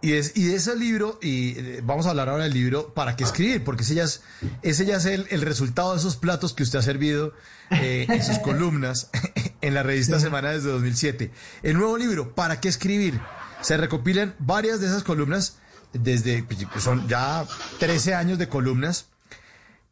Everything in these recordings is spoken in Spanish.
Y, es, y de ese libro, y eh, vamos a hablar ahora del libro, ¿para qué escribir? Porque ese ya es, ese ya es el, el resultado de esos platos que usted ha servido eh, en sus columnas en la revista Semana desde 2007. El nuevo libro, ¿para qué escribir? Se recopilan varias de esas columnas desde, pues, son ya 13 años de columnas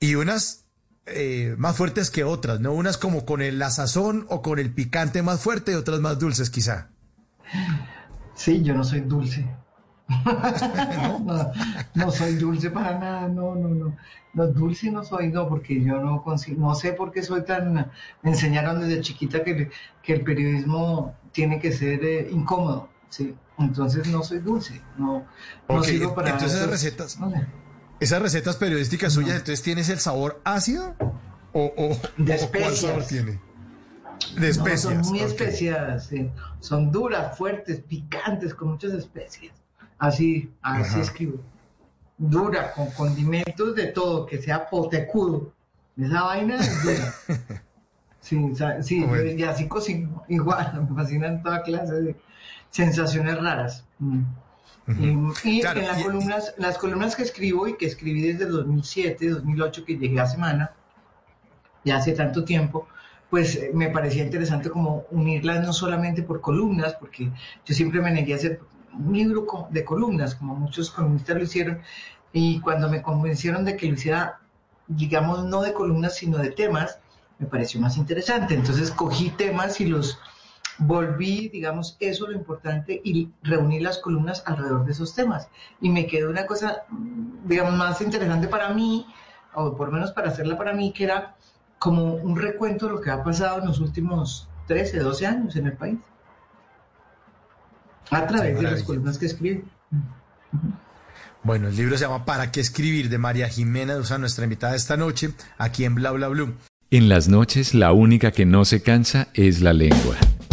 y unas eh, más fuertes que otras, ¿no? Unas como con el, la sazón o con el picante más fuerte y otras más dulces quizá. Sí, yo no soy dulce. ¿No? no, soy dulce para nada, no, no, no. No, dulce no soy, no, porque yo no consigo, no sé por qué soy tan, me enseñaron desde chiquita que, que el periodismo tiene que ser eh, incómodo, sí. Entonces no soy dulce, no, no sirvo para Entonces esas recetas, esas recetas periodísticas suyas, entonces tienes el sabor ácido o, o, de especias. tiene? De especias. son muy especiadas, sí. son duras, fuertes, picantes, con muchas especias. Así, así escribo. Dura, con condimentos de todo, que sea potecudo. Esa vaina es dura. Sí, sí y así cocino igual, me fascinan toda clase de sensaciones raras. Mm. Y, en las, columnas, las columnas que escribo y que escribí desde 2007, 2008, que llegué a Semana, ya hace tanto tiempo, pues eh, me parecía interesante como unirlas no solamente por columnas, porque yo siempre me negué a hacer un libro de columnas, como muchos columnistas lo hicieron, y cuando me convencieron de que lo hiciera, digamos, no de columnas, sino de temas, me pareció más interesante. Entonces cogí temas y los volví, digamos, eso lo importante, y reuní las columnas alrededor de esos temas. Y me quedó una cosa, digamos, más interesante para mí, o por menos para hacerla para mí, que era como un recuento de lo que ha pasado en los últimos 13, 12 años en el país. A través de las columnas que escribe. Bueno, el libro se llama ¿Para qué escribir? de María Jimena Dusa, nuestra invitada esta noche, aquí en Bla Bla Blue. En las noches la única que no se cansa es la lengua.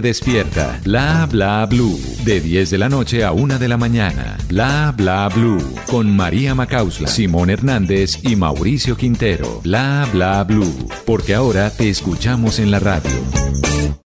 despierta. Bla Bla Blue. De 10 de la noche a 1 de la mañana. Bla Bla Blue. Con María Macausla, Simón Hernández y Mauricio Quintero. Bla Bla Blue. Porque ahora te escuchamos en la radio.